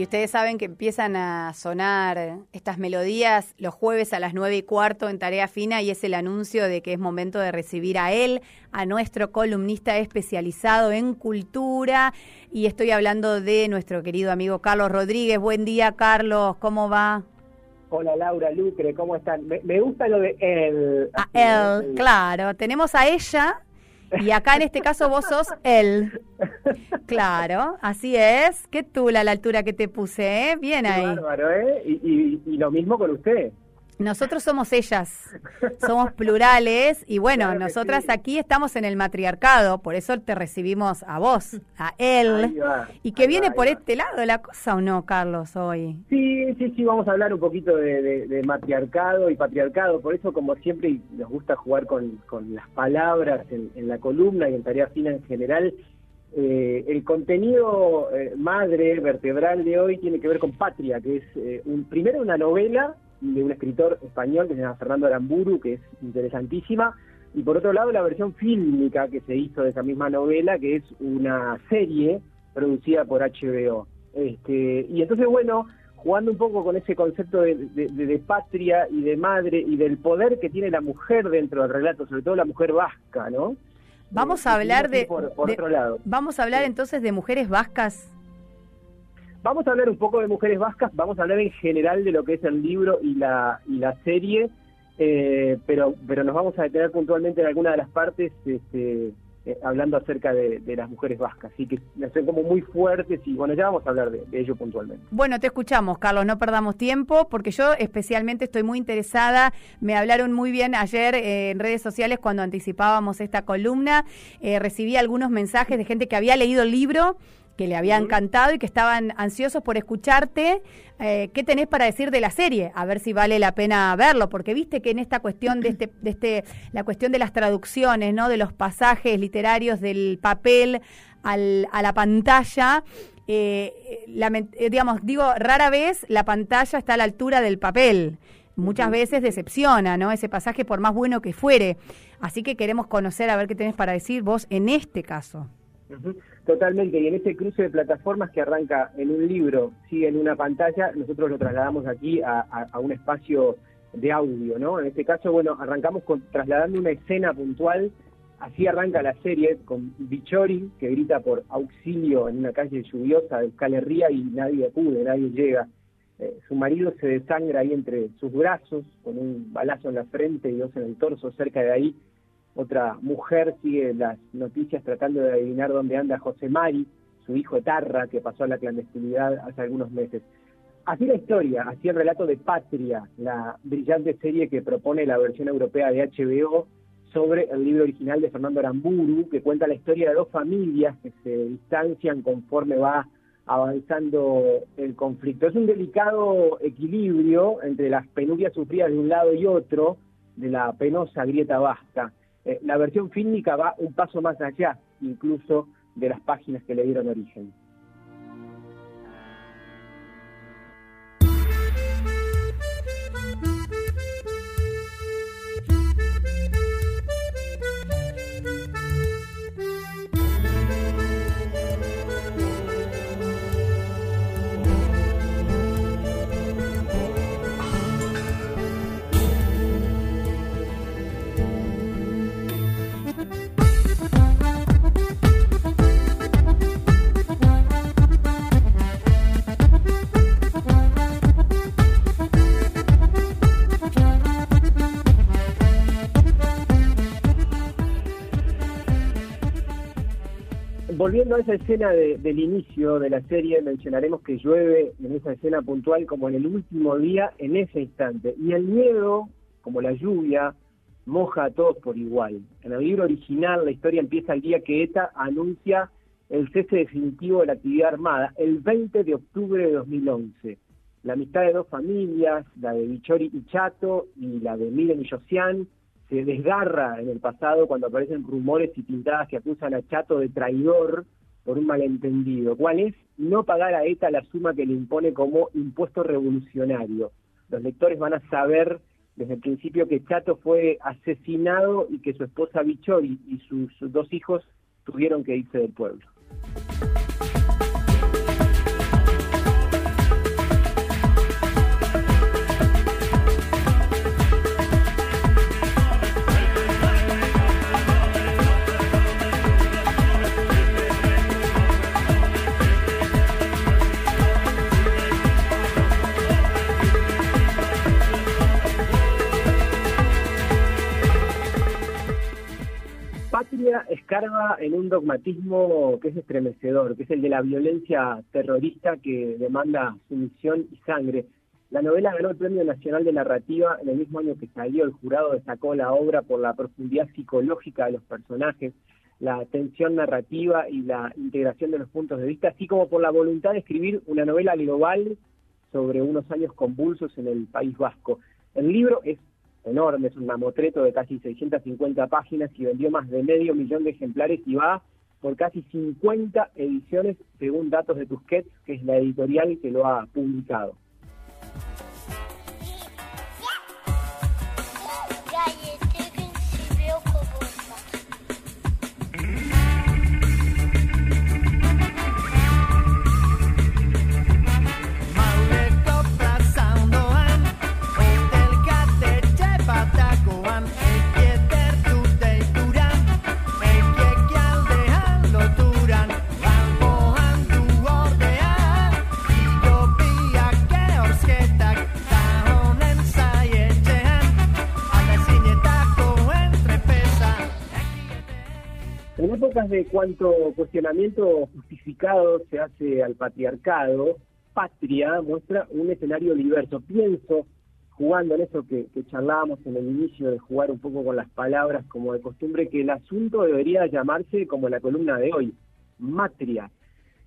Y ustedes saben que empiezan a sonar estas melodías los jueves a las nueve y cuarto en Tarea Fina y es el anuncio de que es momento de recibir a él, a nuestro columnista especializado en cultura. Y estoy hablando de nuestro querido amigo Carlos Rodríguez. Buen día, Carlos. ¿Cómo va? Hola Laura, Lucre, ¿cómo están? Me, gusta lo de él. A él, claro. Tenemos a ella y acá en este caso vos sos él. Claro, así es. Qué tula la altura que te puse, ¿eh? Bien ahí. bárbaro, ¿eh? Y, y, lo mismo con usted. Nosotros somos ellas, somos plurales y bueno, nosotras aquí estamos en el matriarcado, por eso te recibimos a vos, a él. ¿Y que viene por este lado la cosa o no, Carlos, hoy? Sí, sí, sí, vamos a hablar un poquito de, matriarcado y patriarcado, por eso como siempre nos gusta jugar con, las palabras en, la columna y en tarea fina en general. Eh, el contenido eh, madre vertebral de hoy tiene que ver con Patria, que es eh, un, primero una novela de un escritor español que se llama Fernando Aramburu, que es interesantísima, y por otro lado la versión fílmica que se hizo de esa misma novela, que es una serie producida por HBO. Este, y entonces, bueno, jugando un poco con ese concepto de, patria y de madre y del poder que tiene la mujer dentro del relato, sobre todo la mujer vasca, ¿no? Vamos a hablar de, por, otro lado. Vamos a hablar entonces de mujeres vascas Vamos a hablar un poco de mujeres vascas, vamos a hablar en general de lo que es el libro y la, y la serie, eh, pero, pero nos vamos a detener puntualmente en alguna de las partes este, eh, hablando acerca de, las mujeres vascas, así que son como muy fuertes y bueno, ya vamos a hablar de, ello puntualmente. Bueno, te escuchamos, Carlos, no perdamos tiempo, porque yo especialmente estoy muy interesada, me hablaron muy bien ayer eh, en redes sociales cuando anticipábamos esta columna, recibí algunos mensajes de gente que había leído el libro que le había encantado y que estaban ansiosos por escucharte. Eh, ¿Qué tenés para decir de la serie? A ver si vale la pena verlo, porque viste que en esta cuestión de este, de este, la cuestión de las traducciones, ¿no? De los pasajes literarios del papel al, a la pantalla. Eh, eh, digamos, digo, rara vez la pantalla está a la altura del papel. Muchas veces decepciona, ¿no? Ese pasaje, por más bueno que fuere. Así que queremos conocer, a ver qué tenés para decir vos en este caso. Totalmente, y en ese cruce de plataformas que arranca en un libro, sigue en una pantalla, nosotros lo trasladamos aquí a, un espacio de audio, ¿no? En este caso, bueno, arrancamos con, trasladando una escena puntual, así arranca la serie con Bichori, que grita por auxilio en una calle lluviosa de Escalerría y nadie acude, nadie llega. Eh, su marido se desangra ahí entre sus brazos, con un balazo en la frente y dos en el torso, cerca de ahí otra mujer sigue las noticias tratando de adivinar dónde anda José Mari, su hijo Tarra, que pasó a la clandestinidad hace algunos meses. Así la historia, así el relato de Patria, la brillante serie que propone la versión europea de HBO sobre el libro original de Fernando Aramburu, que cuenta la historia de dos familias que se distancian conforme va avanzando el conflicto. Es un delicado equilibrio entre las penurias sufridas de un lado y otro de la penosa grieta vasca. Eh, la versión fílmica va un paso más allá, incluso de las páginas que le dieron origen. Volviendo a esa escena del inicio de la serie, mencionaremos que llueve en esa escena puntual como en el último día, en ese instante. Y el miedo, como la lluvia, moja a todos por igual. En el libro original, la historia empieza el día que ETA anuncia el cese definitivo de la actividad armada, el 20 de octubre de 2011. La amistad de dos familias, la de Bichori y Chato y la de Miren y Josian, se desgarra en el pasado cuando aparecen rumores y pintadas que acusan a Chato de traidor por un malentendido. ¿Cuál es? No pagar a ETA la suma que le impone como impuesto revolucionario. Los lectores van a saber desde el principio que Chato fue asesinado y que su esposa Bichori y sus dos hijos tuvieron que irse del pueblo. En un dogmatismo que es estremecedor, que es el de la violencia terrorista que demanda sumisión y sangre. La novela ganó el Premio Nacional de Narrativa en el mismo año que salió. El jurado destacó la obra por la profundidad psicológica de los personajes, la tensión narrativa y la integración de los puntos de vista, así como por la voluntad de escribir una novela global sobre unos años convulsos en el País Vasco. El libro es enorme, es un mamotreto de casi 650 páginas y vendió más de medio millón de ejemplares y va por casi 50 ediciones según datos de Tusquets, que es la editorial que lo ha publicado. De cuánto cuestionamiento justificado se hace al patriarcado, Patria muestra un escenario diverso. Pienso, jugando en eso que, charlábamos en el inicio de jugar un poco con las palabras como de costumbre, que el asunto debería llamarse como la columna de hoy, matria.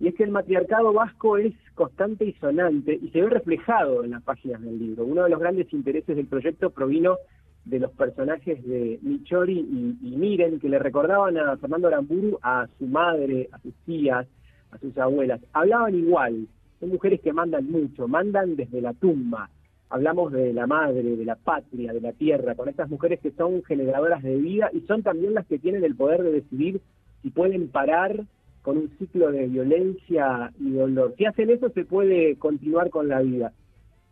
Y es que el matriarcado vasco es constante y sonante y se ve reflejado en las páginas del libro. Uno de los grandes intereses del proyecto provino de los personajes de Michori y, Miren, que le recordaban a Fernando Aramburu a su madre, a sus tías, a sus abuelas. Hablaban igual, son mujeres que mandan mucho, mandan desde la tumba. Hablamos de la madre, de la patria, de la tierra, con estas mujeres que son generadoras de vida y son también las que tienen el poder de decidir si pueden parar con un ciclo de violencia y dolor. Si hacen eso, se puede continuar con la vida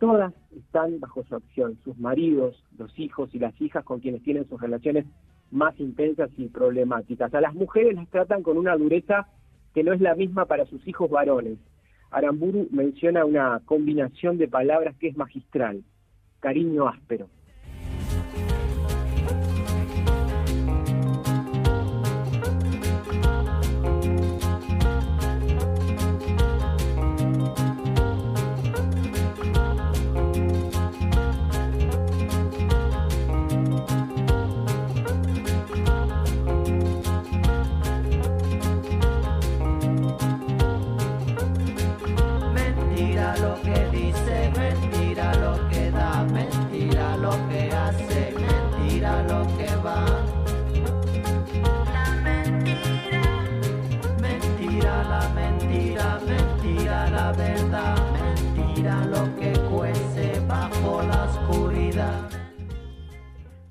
todas están bajo su acción, sus maridos, los hijos y las hijas con quienes tienen sus relaciones más intensas y problemáticas. A las mujeres las tratan con una dureza que no es la misma para sus hijos varones. Aramburu menciona una combinación de palabras que es magistral, cariño áspero.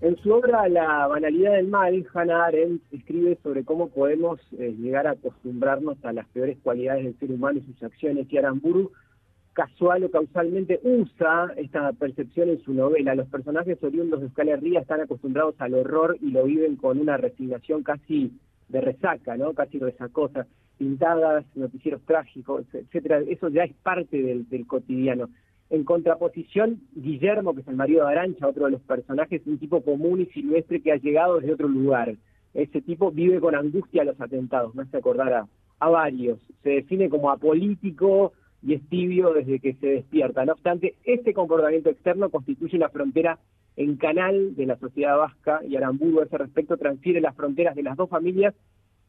En su obra La banalidad del mal, Hannah Arendt escribe sobre cómo podemos eh, llegar a acostumbrarnos a las peores cualidades del ser humano y sus acciones, y Aramburu casual o causalmente usa esta percepción en su novela. Los personajes oriundos de Euskal Herria están acostumbrados al horror y lo viven con una resignación casi de resaca, ¿no? Casi resacosa, pintadas, noticieros trágicos, etcétera. Eso ya es parte del, del cotidiano. En contraposición, Guillermo, que es el marido de Arancha, otro de los personajes, un tipo común y silvestre que ha llegado desde otro lugar. Ese tipo vive con angustia los atentados, me hace acordar a, a varios. Se define como apolítico y es tibio desde que se despierta. No obstante, este comportamiento externo constituye una frontera en canal de la sociedad vasca y Aramburu a ese respecto transfiere las fronteras de las dos familias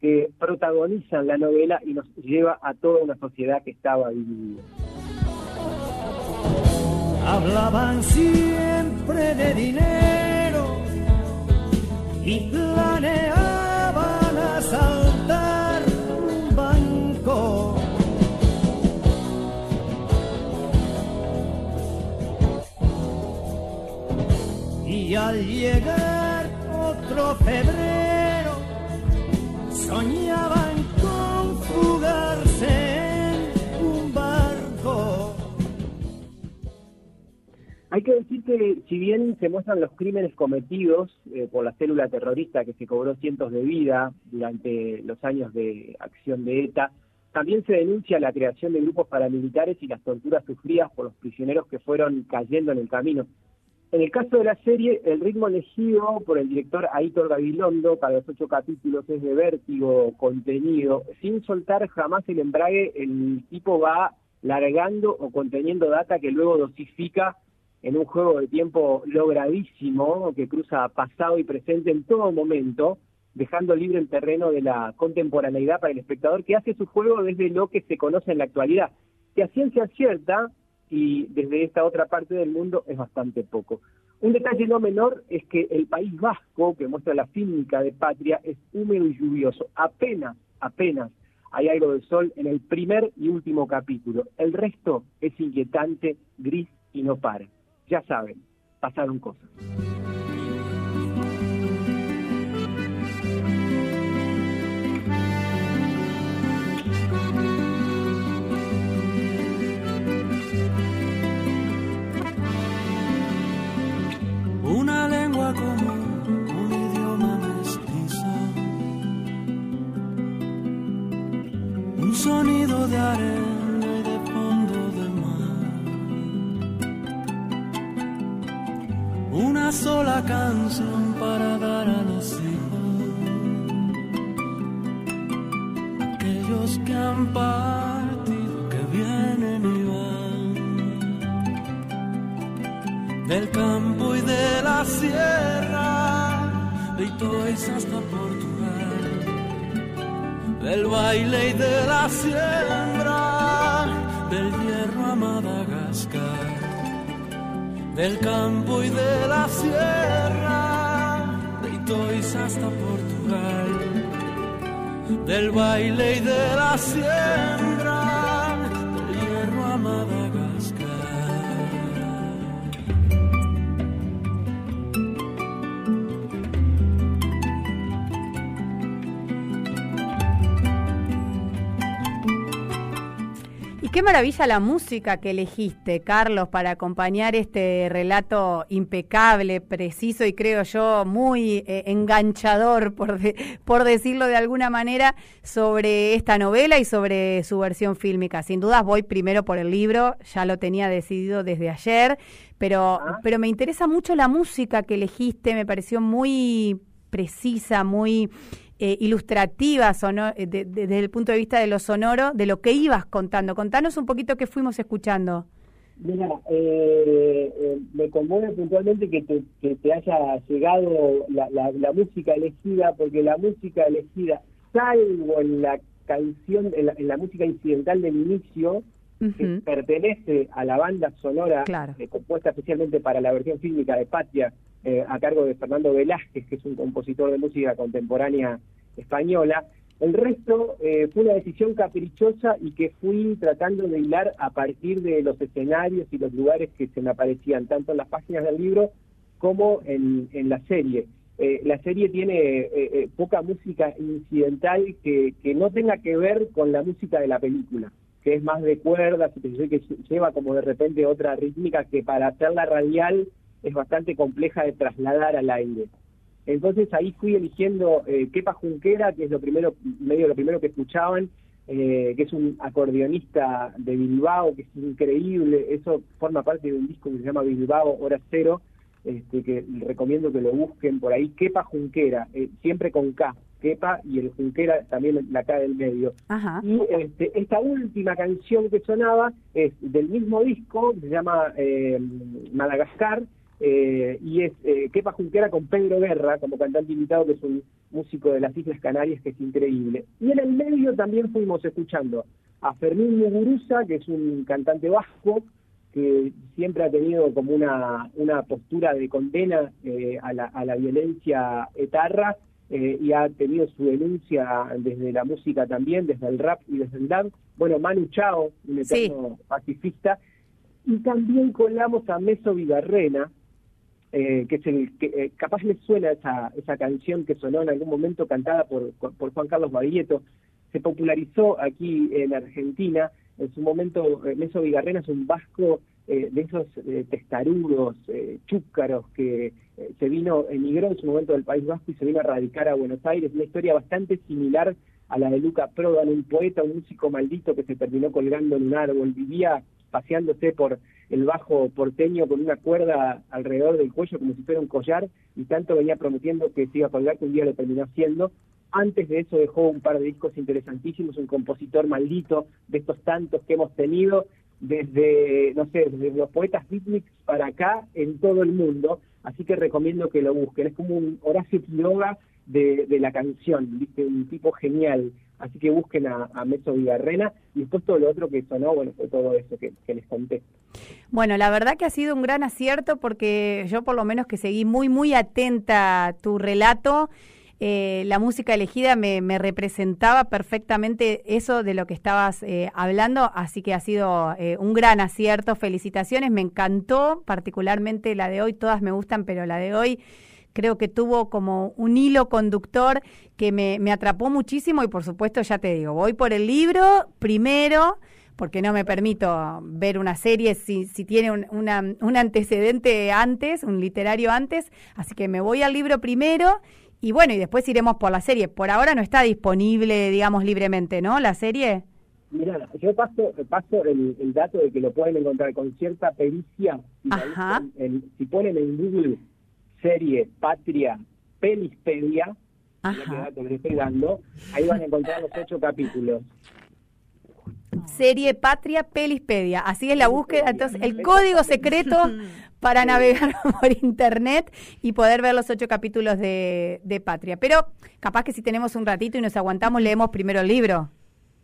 que protagonizan la novela y nos lleva a toda una sociedad que estaba dividida hablaban siempre de dinero y planeaban asaltar al llegar otro febrero, soñaban con fugarse Hay que decir que si bien se muestran los crímenes cometidos eh, por la célula terrorista que se cobró cientos de vidas durante los años de acción de ETA, también se denuncia la creación de grupos paramilitares y las torturas sufridas por los prisioneros que fueron cayendo en el camino. En el caso de la serie, el ritmo elegido por el director Aitor Gabilondo para los ocho capítulos es de vértigo contenido. Sin soltar jamás el embrague, el tipo va largando o conteniendo data que luego dosifica en un juego de tiempo logradísimo que cruza pasado y presente en todo momento, dejando libre el terreno de la contemporaneidad para el espectador que hace su juego desde lo que se conoce en la actualidad, que a ciencia cierta y desde esta otra parte del mundo es bastante poco. Un detalle no menor es que el País Vasco, que muestra la física de patria, es húmedo y lluvioso. Apenas, apenas hay algo de sol en el primer y último capítulo. El resto es inquietante, gris y no para. Ya saben, pasaron cosas. Arena y de fondo de mar, una sola canción para dar a los hijos, aquellos que han partido, que vienen y van. Del campo y de la sierra, de Itoiz hasta Portugal, del baile y de la siembra, del hierro a Madagascar, del campo y de la sierra, de Itoiz hasta Portugal, del baile y de la siembra, Y qué maravilla la música que elegiste, Carlos, para acompañar este relato impecable, preciso y creo yo muy eh, enganchador, por, de- por decirlo de alguna manera, sobre esta novela y sobre su versión fílmica. Sin dudas voy primero por el libro, ya lo tenía decidido desde ayer, pero, Ah. pero me interesa mucho la música que elegiste, me pareció muy precisa, muy eh, ilustrativa sono- eh, de- de- desde el punto de vista de lo sonoro, de lo que ibas contando. Contanos un poquito qué fuimos escuchando. Mira, eh, eh, me conmueve puntualmente que te, que te haya llegado la, la- la música elegida, porque la música elegida, salvo en la canción, en la, en la música incidental del inicio, que pertenece a la banda sonora Claro. eh, compuesta especialmente para la versión fílmica de Patria, eh, a cargo de Fernando Velázquez, que es un compositor de música contemporánea española. El resto eh, fue una decisión caprichosa y que fui tratando de hilar a partir de los escenarios y los lugares que se me aparecían, tanto en las páginas del libro como en, en la serie. Eh, la serie tiene eh, eh, poca música incidental que, que no tenga que ver con la música de la película que es más de cuerdas, que lleva como de repente otra rítmica que para hacerla radial es bastante compleja de trasladar al aire. Entonces ahí fui eligiendo eh, Kepa Junquera, que es lo primero, medio lo primero que escuchaban, eh, que es un acordeonista de Bilbao, que es increíble, eso forma parte de un disco que se llama Bilbao Hora Cero, este, que recomiendo que lo busquen por ahí, Kepa Junquera, eh, siempre con K, Kepa y el Junquera también la K del medio. Ajá. Y este, esta última canción que sonaba es del mismo disco, se llama eh, Madagascar, eh, y es eh, Kepa Junquera con Pedro Guerra como cantante invitado, que es un músico de las Islas Canarias que es increíble. Y en el medio también fuimos escuchando a Fermín Muguruza, que es un cantante vasco, que siempre ha tenido como una, una postura de condena eh, a, la, a la violencia etarra, eh, y ha tenido su denuncia desde la música también, desde el rap y desde el dance. Bueno, Manu Chao, un eterno pacifista. Y también colamos a Meso Vigarrena, eh, que es el que eh, capaz les suena esa, esa canción que sonó en algún momento cantada por, por Juan Carlos Baglietto. Se popularizó aquí en Argentina. En su momento, eh, Meso Vigarrena es un vasco eh, de esos testarudos, chúcaros, que se vino, emigró en su momento del País Vasco y se vino a radicar a Buenos Aires. Una historia bastante similar a la de Luca Prodan, un poeta, un músico maldito que se terminó colgando en un árbol. Vivía paseándose por el bajo porteño con una cuerda alrededor del cuello como si fuera un collar y tanto venía prometiendo que se iba a colgar que un día lo terminó haciendo. Antes de eso dejó un par de discos interesantísimos, un compositor maldito de estos tantos que hemos tenido desde, no sé, desde los poetas beatniks para acá en todo el mundo, así que recomiendo que lo busquen. Es como un Horacio Quiroga de, de la canción, ¿viste? un tipo genial. Así que busquen a, Meso Vigarrena y después todo lo otro que sonó, bueno, fue todo eso que, les conté. Bueno, la verdad que ha sido un gran acierto porque yo por lo menos que seguí muy, muy atenta tu relato. Eh, la música elegida me, me, representaba perfectamente eso de lo que estabas eh, hablando, así que ha sido eh, un gran acierto. Felicitaciones, me encantó, particularmente la de hoy, todas me gustan, pero la de hoy creo que tuvo como un hilo conductor que me, me atrapó muchísimo y por supuesto ya te digo, voy por el libro primero porque no me permito ver una serie si, si tiene un, una, un antecedente antes, un literario antes, así que me voy al libro primero y bueno, y después iremos por la serie. Por ahora no está disponible, digamos, libremente, ¿no? La serie. Mira, yo paso, paso el, el, dato de que lo pueden encontrar con cierta pericia. Si, Ajá. En, si ponen en Google serie Patria Pelispedia, Ajá. que les estoy dando, ahí van a encontrar los ocho capítulos. Serie Patria Pelispedia, así es la búsqueda. Entonces, el código secreto para navegar por internet y poder ver los ocho capítulos de, de, Patria. Pero capaz que si tenemos un ratito y nos aguantamos, leemos primero el libro.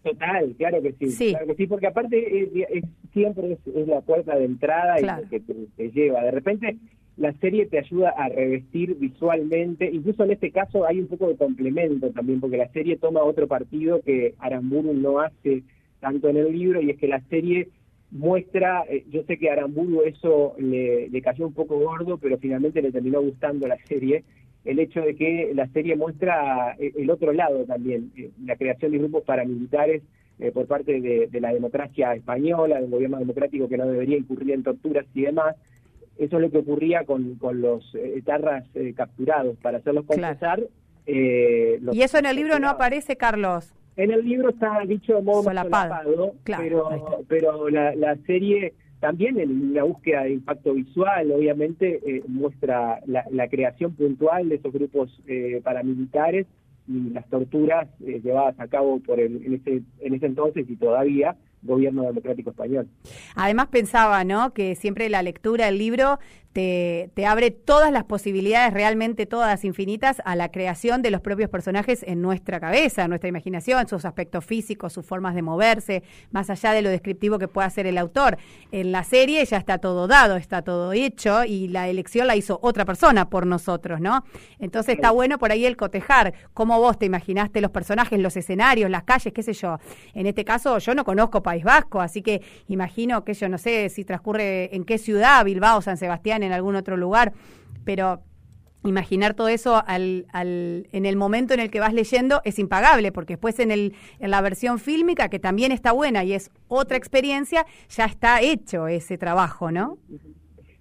Total, claro que sí. Sí, claro que sí porque aparte es, es, siempre es, es, la puerta de entrada claro. y lo que te, te, lleva. De repente la serie te ayuda a revestir visualmente, incluso en este caso hay un poco de complemento también, porque la serie toma otro partido que Aramburu no hace tanto en el libro, y es que la serie muestra, eh, yo sé que a Aramburu eso le, cayó un poco gordo, pero finalmente le terminó gustando la serie, el hecho de que la serie muestra eh, el otro lado también, eh, la creación de grupos paramilitares eh, por parte de, de, la democracia española, del gobierno democrático que no debería incurrir en torturas y demás. Eso es lo que ocurría con, con los etarras capturados, para hacerlos confesar. Claro. y eso en el libro no aparece, Carlos. En el libro está dicho de modo solapado, solapado claro, pero, pero la, la, serie también en la búsqueda de impacto visual, obviamente, eh, muestra la, la, creación puntual de esos grupos eh, paramilitares y las torturas eh, llevadas a cabo por el, en, ese, en ese entonces y todavía gobierno democrático español. Además pensaba, ¿no? Que siempre la lectura del libro te, te, abre todas las posibilidades, realmente todas infinitas, a la creación de los propios personajes en nuestra cabeza, en nuestra imaginación, sus aspectos físicos, sus formas de moverse, más allá de lo descriptivo que pueda hacer el autor. En la serie ya está todo dado, está todo hecho y la elección la hizo otra persona por nosotros, ¿no? Entonces está bueno por ahí el cotejar, cómo vos te imaginaste los personajes, los escenarios, las calles, qué sé yo. En este caso yo no conozco País Vasco, así que imagino que yo no sé si transcurre en qué ciudad, Bilbao, San Sebastián, en algún otro lugar, pero imaginar todo eso al, al, en el momento en el que vas leyendo es impagable, porque después en, el, en la versión fílmica, que también está buena y es otra experiencia, ya está hecho ese trabajo, ¿no?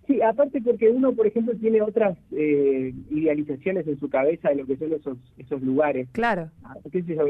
Sí, aparte porque uno, por ejemplo, tiene otras eh, idealizaciones en su cabeza de lo que son esos esos lugares. Claro.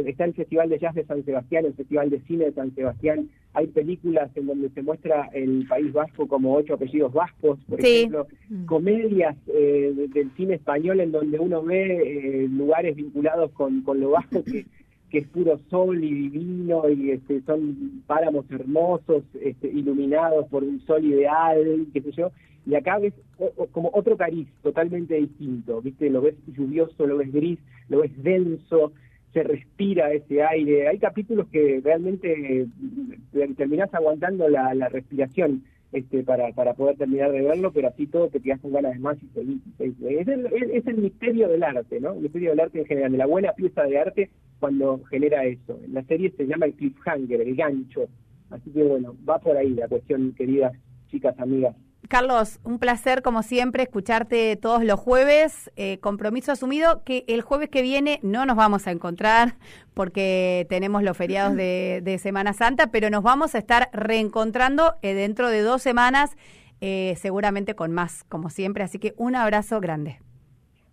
Está el Festival de Jazz de San Sebastián, el Festival de Cine de San Sebastián. Hay películas en donde se muestra el País Vasco como ocho apellidos vascos, por sí. ejemplo. Comedias eh, del cine español en donde uno ve eh, lugares vinculados con, con lo vasco que que es puro sol y divino y este, son páramos hermosos, este, iluminados por un sol ideal, qué sé yo, y acá ves o, como otro cariz totalmente distinto, ¿viste? Lo ves lluvioso, lo ves gris, lo ves denso, se respira ese aire. Hay capítulos que realmente eh, terminás aguantando la respiración este, para, para poder terminar de verlo, pero así todo te quedas con ganas de más y seguís. Es el, es el misterio del arte, ¿no? El misterio del arte en general, la buena pieza de arte cuando genera eso. La serie se llama el cliffhanger, el gancho. Así que bueno, va por ahí la cuestión, queridas chicas, amigas. Carlos, un placer como siempre escucharte todos los jueves. Eh, compromiso asumido que el jueves que viene no nos vamos a encontrar porque tenemos los feriados de, Semana Santa, pero nos vamos a estar reencontrando eh, dentro de dos semanas, eh, seguramente con más, como siempre. Así que un abrazo grande.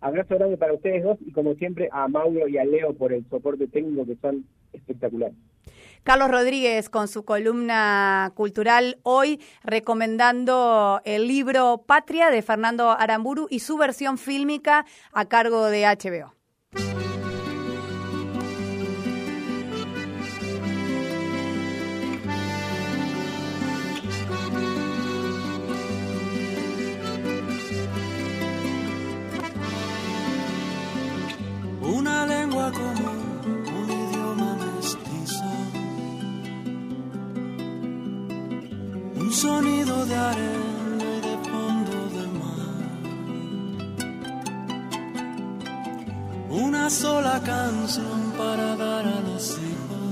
Abrazo grande para ustedes dos y como siempre a Mauro y a Leo por el soporte técnico que son espectaculares. Carlos Rodríguez con su columna cultural hoy recomendando el libro Patria de Fernando Aramburu y su versión fílmica a cargo de HBO. Arena y de fondo de mar. Una sola canción para dar a los hijos.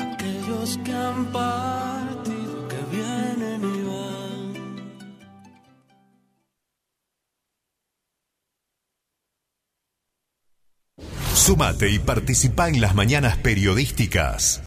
Aquellos que han partido, que vienen y van. Sumate y participa en las mañanas periodísticas.